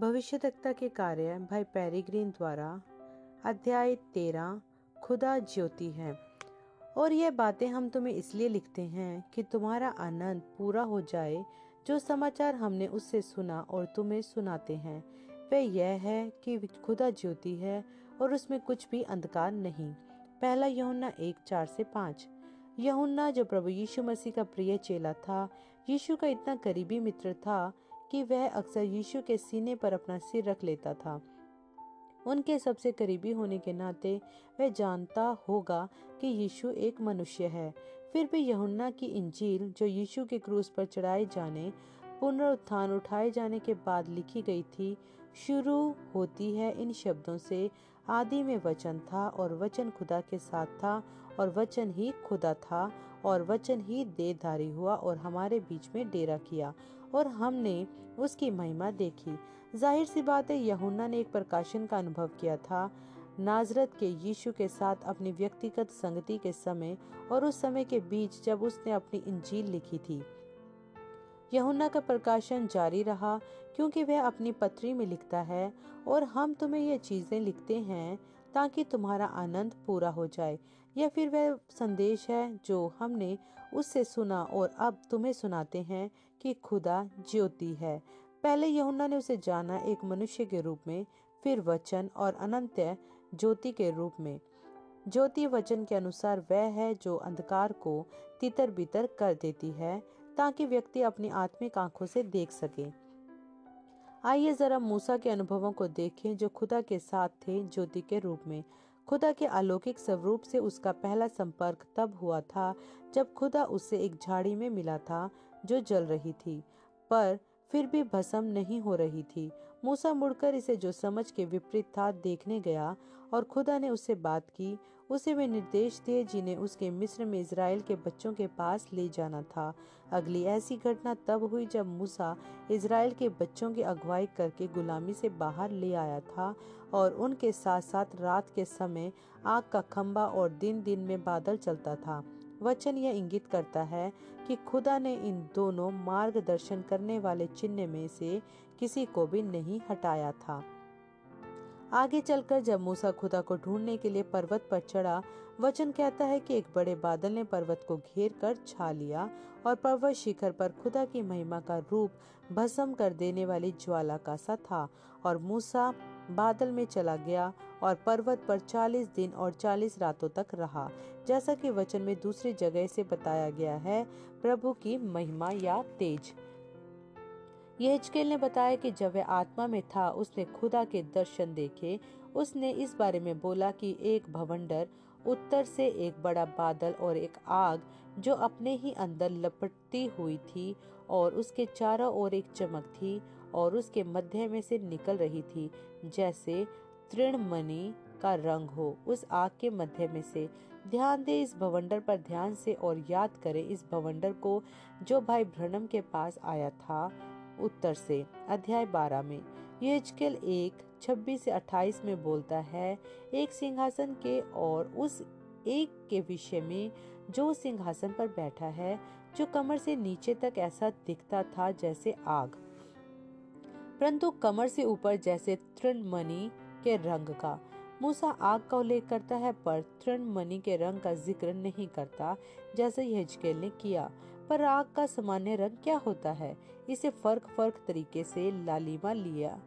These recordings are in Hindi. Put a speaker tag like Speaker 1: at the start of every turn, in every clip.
Speaker 1: भविष्यवक्ता के कार्य भाई पेरिग्रीन द्वारा अध्याय तेरह, खुदा ज्योति है। और ये बातें हम तुम्हें इसलिए लिखते हैं कि तुम्हारा आनंद पूरा हो जाए, जो समाचार हमने उससे सुना और तुम्हें सुनाते हैं। वह यह है कि खुदा ज्योति है और उसमें कुछ भी अंधकार नहीं। पहला यहुन्ना एक, चार से पाँच। यहुन्ना, जो प्रभु यीशु मसीह का प्रिय चेला था, यीशु का इतना करीबी मित्र था कि वह अक्सर यीशु के सीने पर अपना सिर रख लेता था। उनके सबसे करीबी होने के नाते वह जानता होगा कि यीशु एक मनुष्य है। फिर भी यहुन्ना की इंजील, जो यीशु के क्रूस पर चढ़ाए जाने, पुनरुत्थान उठाए जाने के बाद लिखी गई थी, शुरू होती है इन शब्दों से। आदि में वचन था और वचन खुदा के साथ था और वचन ही खुदा था और वचन ही देहधारी हुआ और हमारे बीच में डेरा किया। और हमने उसकी महिमा देखी। ज़ाहिर सी बात है, यहुन्ना ने एक प्रकाशन का अनुभव किया था। नाजरत के यीशु के साथ अपनी व्यक्तिगत संगति के समय और उस समय के बीच जब उसने अपनी इंजील लिखी थी। यहुन्ना का प्रकाशन जारी रहा क्योंकि वह अपनी पत्री में लिखता है, और हम तुम्हें ये चीज़ें लिखते हैं ताकि तुम्हारा आनंद पूरा हो जाए। यह फिर वह संदेश है जो हमने उससे सुना और अब तुम्हें सुनाते हैं कि खुदा ज्योति है। पहले यहुन्ना ने उसे जाना एक मनुष्य के रूप में, फिर वचन और अनंत ज्योति के रूप में। ज्योति वचन के अनुसार वह है जो अंधकार को तितर बितर कर देती है, ताकि व्यक्ति अपनी आत्मिक आँखों से देख सके। आइए जरा मूसा के अनुभवों को देखें जो खुदा के साथ थे ज्योति के रूप में। खुदा के अलौकिक स्वरूप से उसका पहला संपर्क तब हुआ था जब खुदा उससे एक झाड़ी में मिला था जो जल रही थी, पर फिर भी भस्म नहीं हो रही थी। मूसा मुड़कर इसे जो समझ के विपरीत था देखने गया और खुदा ने उससे बात की, उसे वे निर्देश दिए जिन्हें उसके मिस्र में इसराइल के बच्चों के पास ले जाना था। अगली ऐसी घटना तब हुई जब मूसा इसराइल के बच्चों की अगुवाई करके गुलामी से बाहर ले आया था और उनके साथ साथ रात के समय आग का खम्बा और दिन दिन में बादल चलता था। वचन यह इंगित करता है कि खुदा ने इन दोनों मार्गदर्शन करने वाले चिन्ह में से किसी को भी नहीं हटाया था। आगे चलकर जब मूसा खुदा को ढूँढने के लिए पर्वत पर चढ़ा, वचन कहता है कि एक बड़े बादल ने पर्वत को घेर कर छा लिया और पर्वत शिखर पर खुदा की महिमा का रूप भस्म कर देने वाली ज्वाला का सा था और मूसा बादल में चला गया और पर्वत पर चालीस दिन और चालीस रातों तक रहा। जैसा कि वचन में दूसरी जगह से बताया गया है, प्रभु की महिमा या तेज। यहजकेल ने बताया कि जब वह आत्मा में था, उसने खुदा के दर्शन देखे। उसने इस बारे में बोला कि एक भवंडर उत्तर से एक बड़ा बादल और एक आग, जो अपने ही अंदर लपटती हुई थी और उसके चारों ओर एक चमक थी और उसके मध्य में से निकल रही थी, जैसे तृणमणि का रंग हो। उस आग के मध्य में से ध्यान दे, इस भवंडर पर ध्यान से और याद करें, इस भवंडर को जो भाई भ्रनम के पास आया था उत्तर से, अध्याय बारह में, यजकेल एक, छब्बीस से अट्ठाईस में बोलता है, एक सिंहासन के और उस एक के विषय में जो सिंहासन पर बैठा है, जो कमर से नीचे तक ऐसा दिखता था जैसे आग। परंतु कमर से ऊपर जैसे तृणमणि के रंग का। मूसा आग का उल्लेख करता है, पर तृणमणि के रंग का ज़िक्र नहीं करता, जैसे यजकेल ने किया। पर आग का सामान्य रंग क्या होता है? इसे फ़र्क फ़र्क तरीके से लालिमा लिया।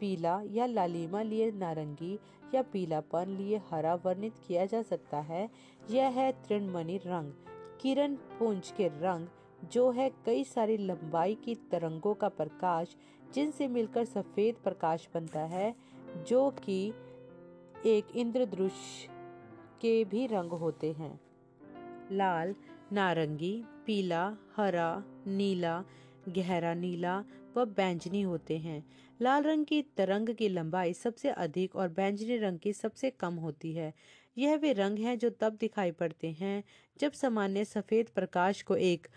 Speaker 1: पीला या लालिमा लिए नारंगी या पीलापन लिए हरा वर्णित किया जा सकता है। यह है तृणमणि रंग। किरण पुंज के रंग, जो है कई सारी लंबाई की तरंगों का प्रकाश, जिनसे मिलकर सफ़ेद प्रकाश बनता है, जो कि एक इंद्रधनुष के भी रंग होते हैं। लाल, नारंगी पीला, हरा, नीला, गहरा, नीला व बैंजनी होते हैं। लाल रंग की तरंग की लंबाई सबसे अधिक और बैंजनी रंग की सबसे कम होती है। यह वे रंग हैं जो तब दिखाई पड़ते हैं जब सामान्य सफ़ेद प्रकाश को एक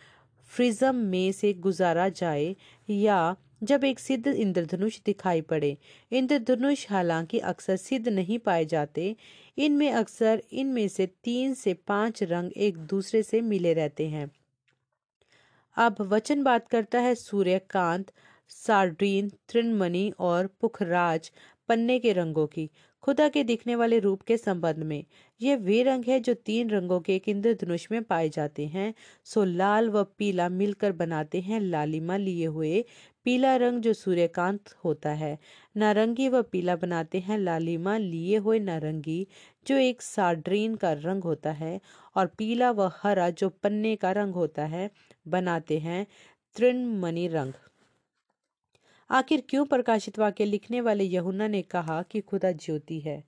Speaker 1: फ्रिज्म में से गुजारा जाए या जब एक सिद्ध इंद्रधनुष दिखाई पड़े। इंद्रधनुष हालाँकि अक्सर सिद्ध नहीं पाए जाते। इनमें अक्सर इनमें से तीन से पाँच रंग एक दूसरे से मिले रहते हैं। अब वचन बात करता है सूर्यकांत सार्डीन तृणमणि और पुखराज पन्ने के रंगों की। खुदा के दिखने वाले रूप के संबंध में। ये वे रंग है जो तीन रंगों के एक इंद्रधनुष में पाए जाते हैं। सो लाल व पीला मिलकर बनाते हैं लालिमा लिए हुए पीला रंग जो सूर्यकांत होता है। नारंगी व पीला बनाते हैं लालिमा लिए हुए नारंगी जो एक साड्रीन का रंग होता है और पीला व हरा जो पन्ने का रंग होता है बनाते हैं तृणमणि रंग। आखिर क्यों प्रकाशित वाक्य लिखने वाले यहुना ने कहा कि खुदा ज्योति है?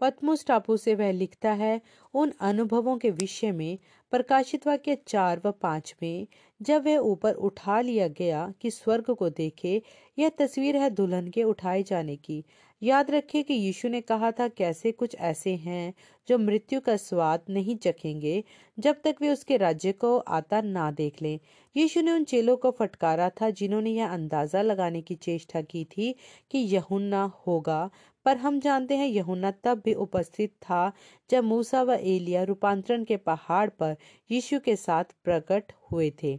Speaker 1: पद्मुस टापू से वह लिखता है, उन अनुभवों के विषय में प्रकाशित वाक्य चार व पाँच में, जब वह ऊपर उठा लिया गया कि स्वर्ग को देखे, यह तस्वीर है दुल्हन के उठाए जाने की। याद रखें कि यीशु ने कहा था, कैसे कुछ ऐसे हैं जो मृत्यु का स्वाद नहीं चखेंगे, जब तक वे उसके राज्य को आता ना देख लें। यीशु ने उन चेलों को फटकारा था जिन्होंने यह अंदाज़ा लगाने की चेष्टा की थी कि यहुन्ना होगा। पर हम जानते हैं यहुन्ना तब भी उपस्थित था जब मूसा व एलिया रूपांतरण के पहाड़ पर यीशु के साथ प्रकट हुए थे।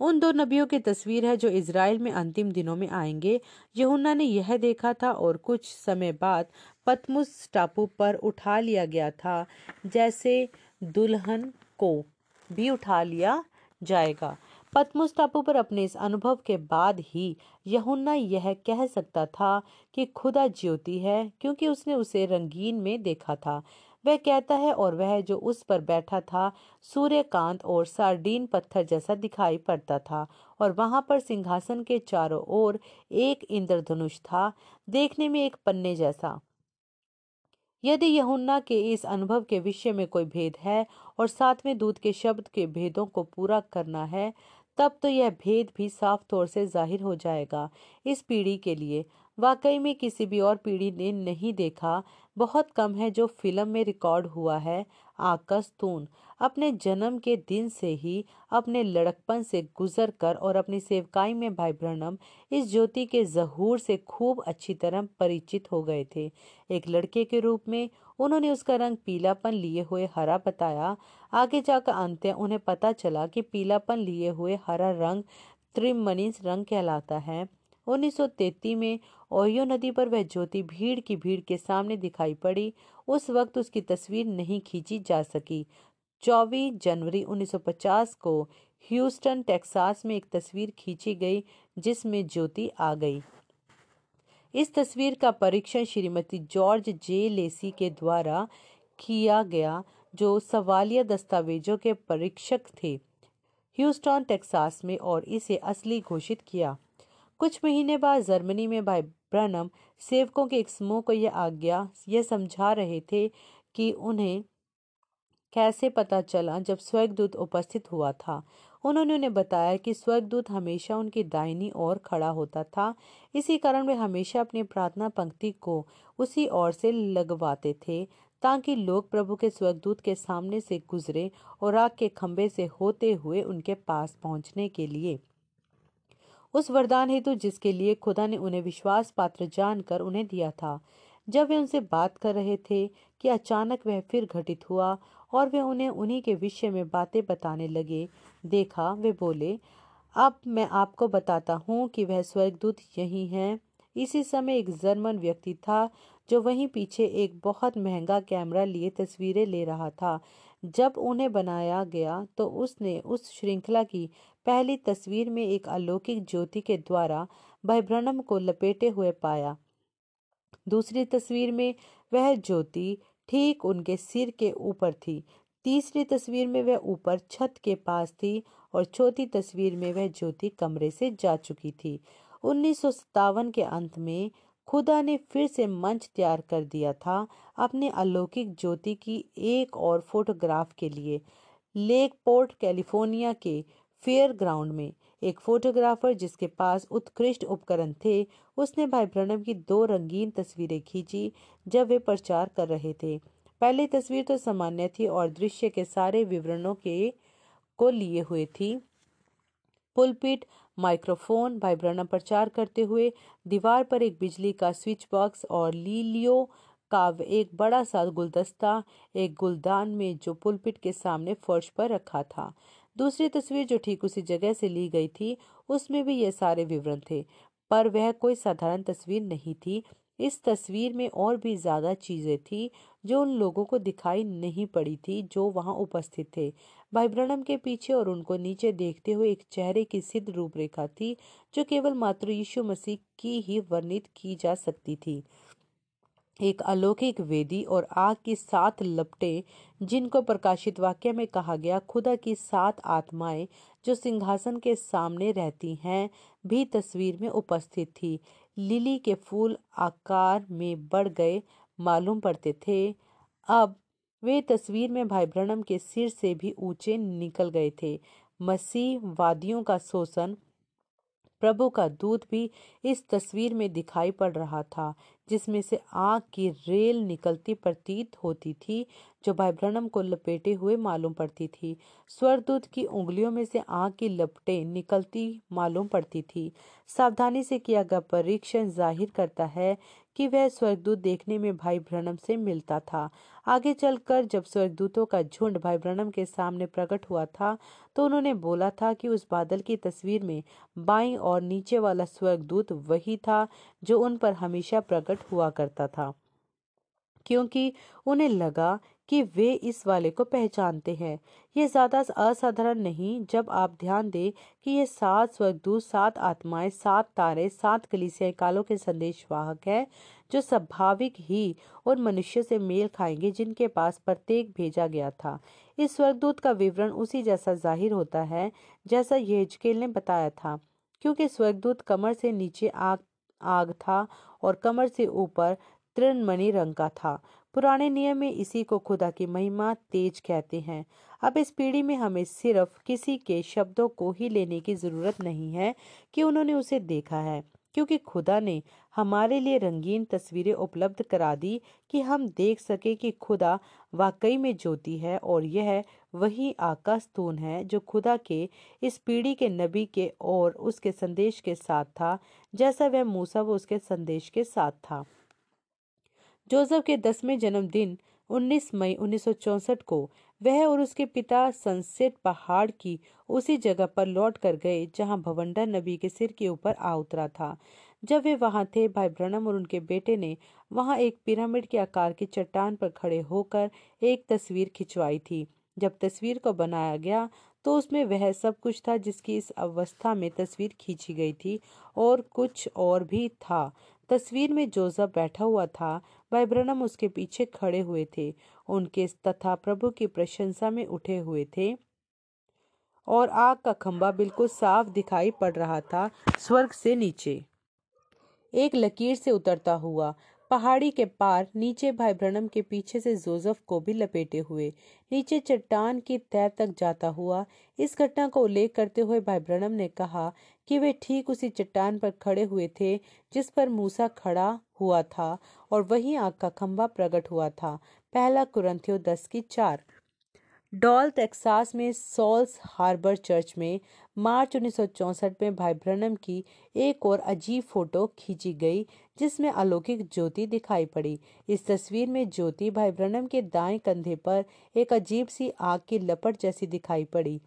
Speaker 1: उन दो नबियों की तस्वीर है जो इसराइल में अंतिम दिनों में आएँगे। यहुन्ना ने यह देखा था और कुछ समय बाद पतमुस टापू पर उठा लिया गया था, जैसे दुल्हन को भी उठा लिया जाएगा। पतमुस टापू पर अपने इस अनुभव के बाद ही यहुन्ना यह कह सकता था कि खुदा ज्योति है, क्योंकि उसने उसे रंगीन में देखा था। वह कहता है और वह जो उस पर बैठा था, सूर्यकांत और सार्डीन पत्थर जैसा दिखाई पड़ता था और वहाँ पर सिंहासन के चारों ओर एक इंद्रधनुष था, देखने में एक पन्ने जैसा। यदि यहुन्ना के इस अनुभव के विषय में कोई भेद है और सातवें दूत के शब्द के भेदों को पूरा करना है, तब तो यह भेद भी साफ़ तौर से ज़ाहिर हो जाएगा इस पीढ़ी के लिए। वाकई में किसी भी और पीढ़ी ने नहीं देखा बहुत कम है जो फ़िल्म में रिकॉर्ड हुआ है आकस तून। अपने जन्म के दिन से ही अपने लड़कपन से गुजर कर और अपनी सेवकाई में भाई ब्रहणम, इस ज्योति के जहूर से खूब अच्छी तरह परिचित हो गए थे। एक लड़के के रूप में उन्होंने उसका रंग पीलापन लिए हुए हरा बताया। आगे जाकर अंत उन्हें पता चला कि पीलापन लिए हुए हरा रंग त्रिमणिस रंग कहलाता है। 1933 में ओहियो नदी पर वह ज्योति भीड़ की भीड़ के सामने दिखाई पड़ी। उस वक्त उसकी तस्वीर नहीं खींची जा सकी। 24 जनवरी 1950 को ह्यूस्टन, टेक्सास में एक तस्वीर खींची गई, जिसमें ज्योति आ गई। इस तस्वीर का परीक्षण श्रीमती जॉर्ज जे. लेसी के द्वारा किया गया, जो सवालिया दस्तावेजों के परीक्षक थे। ह्यूस्टन, टेक्सास में और इसे असली घोषित किया। कुछ महीने बाद जर्मनी में भाई ब्रनम सेवकों के एक समूह को यह आज्ञा, यह समझा रहे थे कि उन्हें कैसे पता चला जब स्वर्गदूत उपस्थित हुआ था। उन्होंने उन्हें बताया कि स्वर्गदूत हमेशा उनकी दाहिनी ओर खड़ा होता था, इसी कारण वे हमेशा अपनी प्रार्थना पंक्ति को उसी ओर से लगवाते थे, ताकि लोग प्रभु के स्वर्गदूत के सामने से गुजरे और आग के खंभे से होते हुए उनके पास पहुँचने के लिए। उस वरदान हेतु जिसके लिए खुदा ने उन्हें विश्वास पात्र जानकर उन्हें दिया था। जब वे उनसे बात कर रहे थे कि अचानक वह फिर घटित हुआ और वे उन्हें उन्हीं के विषय में बातें बताने लगे, देखा, वे बोले, अब मैं आपको बताता हूँ कि वह स्वर्गदूत यही हैं। इसी समय एक जर्मन व्यक्ति था जो वहीं पीछे एक बहुत महँगा कैमरा लिए तस्वीरें ले रहा था। जब उन्हें बनाया गया तो उसने उस श्रृंखला की पहली तस्वीर में एक अलौकिक ज्योति के द्वारा भाई ब्रनम को लपेटे हुए पाया। दूसरी तस्वीर में वह ज्योति ठीक उनके सिर के ऊपर थी। तीसरी तस्वीर में वह ऊपर छत के पास थी और चौथी तस्वीर में वह ज्योति कमरे से जा चुकी थी। उन्नीस सौ सत्तावन के अंत में खुदा ने फिर से मंच तैयार कर दिया था अपने अलौकिक ज्योति की एक और फोटोग्राफ के लिए। लेक पोर्ट कैलिफ़ोर्निया के फेयर ग्राउंड में एक फोटोग्राफर जिसके पास उत्कृष्ट उपकरण थे, उसने भाई ब्रणम की दो रंगीन तस्वीरें खींची जब वे प्रचार कर रहे थे। पहली तस्वीर तो सामान्य थी और दृश्य के सारे विवरणों के को लिए हुए थी। पुलपिट, माइक्रोफोन, भाई ब्रणम प्रचार करते हुए दीवार पर एक बिजली का स्विच बॉक्स और लीलियो का एक बड़ा सा गुलदस्ता, एक गुलदान में जो पुलपिट के सामने फर्श पर रखा था। दूसरी तस्वीर जो ठीक उसी जगह से ली गई थी, उसमें भी ये सारे विवरण थे, पर वह कोई साधारण तस्वीर नहीं थी। इस तस्वीर में और भी ज़्यादा चीज़ें थी, जो उन लोगों को दिखाई नहीं पड़ी थी, जो वहाँ उपस्थित थे। भाई ब्रणम के पीछे और उनको नीचे देखते हुए एक चेहरे की सिद्ध रूपरेखा थी, जो केवल मात्र यीशु मसीह की ही वर्णित की जा सकती थी। एक अलौकिक वेदी और आग की सात लपटे, जिनको प्रकाशित वाक्य में कहा गया, खुदा की सात आत्माएँ जो सिंहासन के सामने रहती हैं, भी तस्वीर में उपस्थित थी। लिली के फूल आकार में बढ़ गए, मालूम पड़ते थे। अब वे तस्वीर में भाई ब्रणम के सिर से भी ऊँचे निकल गए थे। मसीह वादियों का शोषण प्रभु का दूत भी इस तस्वीर में दिखाई पड़ रहा था, जिसमें से आग की रेल निकलती प्रतीत होती थी, जो भाई ब्रनम को लपेटे हुए मालूम पड़ती थी। स्वरदूत की उंगलियों में से आग की लपटें निकलती मालूम पड़ती थी। सावधानी से किया गया परीक्षण ज़ाहिर करता है कि वह स्वर्गदूत देखने में भाई ब्रनम से मिलता था। आगे चलकर जब स्वर्गदूतों का झुंड भाई ब्रनम के सामने प्रकट हुआ था तो उन्होंने बोला था कि उस बादल की तस्वीर में बाई और नीचे वाला स्वर्गदूत वही था जो उन पर हमेशा प्रकट हुआ करता था। क्योंकि उन्हें लगा कि वे इस वाले को पहचानते हैं। ये ज़्यादा असाधारण नहीं, जब आप ध्यान दें कि ये सात स्वर्गदूत, सात आत्माएँ, सात तारे, सात कलिसियाएँ, कालों के संदेशवाहक है, जो स्वाभाविक ही और मनुष्य से मेल खाएँगे, जिनके पास प्रत्येक भेजा गया था। इस स्वर्गदूत का विवरण उसी जैसा ज़ाहिर होता है, जैसा येजकेल ने बताया था, क्योंकि स्वर्गदूत कमर से नीचे आग आग था और कमर से ऊपर तृणमणि रंग का था। पुराने नियम में इसी को खुदा की महिमा तेज कहते हैं। अब इस पीढ़ी में हमें सिर्फ़ किसी के शब्दों को ही लेने की ज़रूरत नहीं है कि उन्होंने उसे देखा है, क्योंकि खुदा ने हमारे लिए रंगीन तस्वीरें उपलब्ध करा दी कि हम देख सके कि खुदा वाकई में ज्योति है और यह वही आकाश तून है जो खुदा के इस पीढ़ी के नबी के और उसके संदेश के साथ था, जैसा वह मूसा व उसके संदेश के साथ था। जोसेफ के दसवें जन्मदिन 19 मई 1964 को, वह और उसके पिता सनसेट पहाड़ की उसी जगह पर लौट कर गए, जहाँ भवंडा नबी के सिर के ऊपर आ उतरा था। जब वे वहाँ थे, भाई ब्रनम और उनके बेटे ने वहाँ एक पिरामिड के आकार की चट्टान पर खड़े होकर एक तस्वीर खिंचवाई थी। जब तस्वीर को बनाया गया तो उसमें वह सब कुछ था जिसकी इस अवस्था में तस्वीर खींची गई थी और कुछ और भी था। तस्वीर में जोसेफ बैठा हुआ था, भाई ब्रनम उसके पीछे खड़े हुए थे, उनके तथा प्रभु की प्रशंसा में उठे हुए थे। और आग का खंभा बिल्कुल साफ़ दिखाई पड़ रहा था, स्वर्ग से नीचे। एक लकीर से उतरता हुआ पहाड़ी के पार नीचे भाई ब्रनम के पीछे से जोजफ को भी लपेटे हुए, नीचे चट्टान की तय तक जाता हुआ। इस घटना को उल्लेख करते हुए भाई ब्रनम ने कहा कि वे ठीक उसी चट्टान पर खड़े हुए थे जिस पर मूसा खड़ा हुआ था और वही आग का खंभा प्रकट हुआ था। पहला कुरंथियो दस की चार। डॉल, टेक्सास में सॉल्स हार्बर चर्च में मार्च उन्नीस में भाई ब्रनम की एक और अजीब फ़ोटो खींची गई, जिसमें अलौकिक ज्योति दिखाई पड़ी। इस तस्वीर में ज्योति भाई ब्रनम के दाएँ कंधे पर एक अजीब सी आग की लपट जैसी दिखाई पड़ी।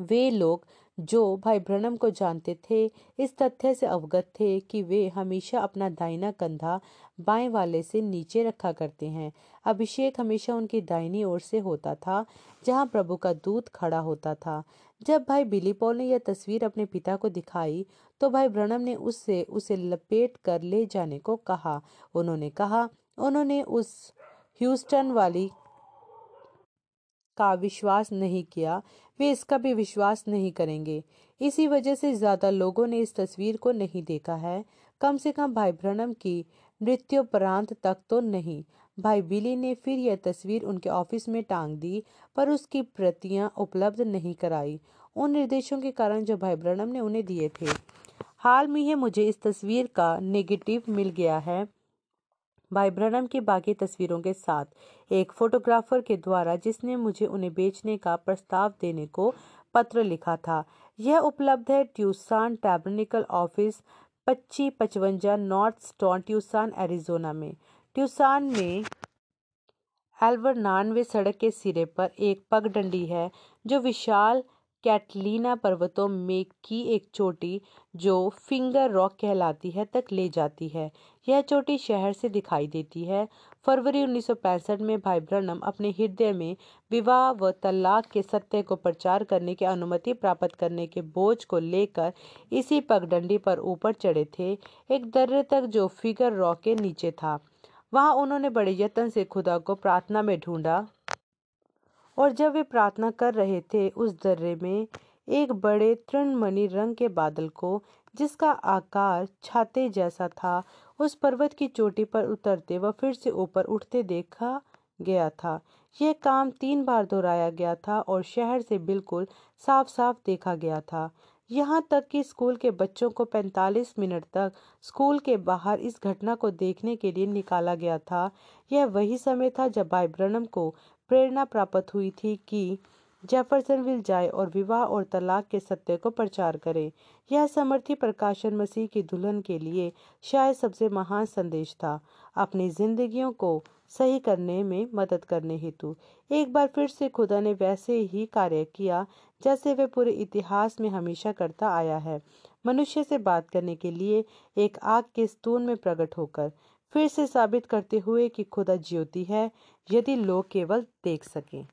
Speaker 1: वे लोग जो भाई ब्रनम को जानते थे, इस तथ्य से अवगत थे कि वे हमेशा अपना दाहिना कंधा बाएँ वाले से नीचे रखा करते हैं। अभिषेक हमेशा उनकी दाहिनी ओर से होता था, जहाँ प्रभु का दूत खड़ा होता था। जब भाई बिली पॉल ने यह तस्वीर अपने पिता को दिखाई तो भाई ब्रनम ने उससे, उसे लपेट कर ले जाने को कहा। उन्होंने कहा, उन्होंने उस ह्यूस्टन वाली का विश्वास नहीं किया। वे इसका भी विश्वास नहीं करेंगे। इसी वजह से ज़्यादा लोगों ने इस तस्वीर को नहीं देखा है। कम से कम भाई ब्रनम की मृत्युपरांत तक तो नहीं। भाई बिली ने फिर यह तस्वीर उनके ऑफ़िस में टांग दी, पर उसकी प्रतियाँ उपलब्ध नहीं कराई। उन निर्देशों के कारण जो भाई ब्रनम ने उन्हें दिए थे। हाल में ही मुझे इस तस्वीर का नेगेटिव मिल गया है। भाई ब्रनम की बाकी तस्वीरों के साथ। एक फोटोग्राफर के द्वारा जिसने मुझे उन्हें बेचने का प्रस्ताव देने को पत्र लिखा था। यह उपलब्ध है ट्यूसान टैबनिकल ऑफ़िस पच्चीस पचवंजा नॉर्थ स्टॉन ट्यूसान, एरिजोना में। ट्यूसान में एल्वरनानवे सड़क के सिरे पर एक पगडंडी है, जो विशाल कैटलीना पर्वतों में की एक चोटी, जो फिंगर रॉक कहलाती है, तक ले जाती है। यह चोटी शहर से दिखाई देती है। फरवरी 1965 में भाई ब्रनम अपने हृदय में विवाह व तलाक के सत्य को प्रचार करने की अनुमति प्राप्त करने के बोझ को लेकर इसी पगडंडी पर ऊपर चढ़े थे। एक दर्रे तक जो फिगर रॉक के नीचे था। वहाँ उन्होंने बड़े यत्न से खुदा को प्रार्थना में ढूंढा। और जब वे प्रार्थना कर रहे थे, उस दर्रे में एक बड़े तृणमणि रंग के बादल को जिसका आकार छाते जैसा था, उस पर्वत की चोटी पर उतरते व फिर से ऊपर उठते देखा गया था। यह काम तीन बार दोहराया गया था और शहर से बिल्कुल साफ़ साफ़ देखा गया था। यहाँ तक कि स्कूल के बच्चों को 45 मिनट तक स्कूल के बाहर इस घटना को देखने के लिए निकाला गया था। यह वही समय था जब भाई ब्रनम को प्रेरणा प्राप्त हुई थी कि जेफरसनविल जाए और विवाह और तलाक के सत्य को प्रचार करे। यह समर्थी प्रकाशन मसीह की दुल्हन के लिए शायद सबसे महान संदेश था। अपनी जिंदगियों को सही करने में मदद करने हेतु एक बार फिर से खुदा ने वैसे ही कार्य किया जैसे वे पूरे इतिहास में हमेशा करता आया है। मनुष्य से बात करने के लिए एक आग के स्तून में प्रकट होकर फिर से साबित करते हुए कि खुदा ज्योति है, यदि लोग केवल देख सकें।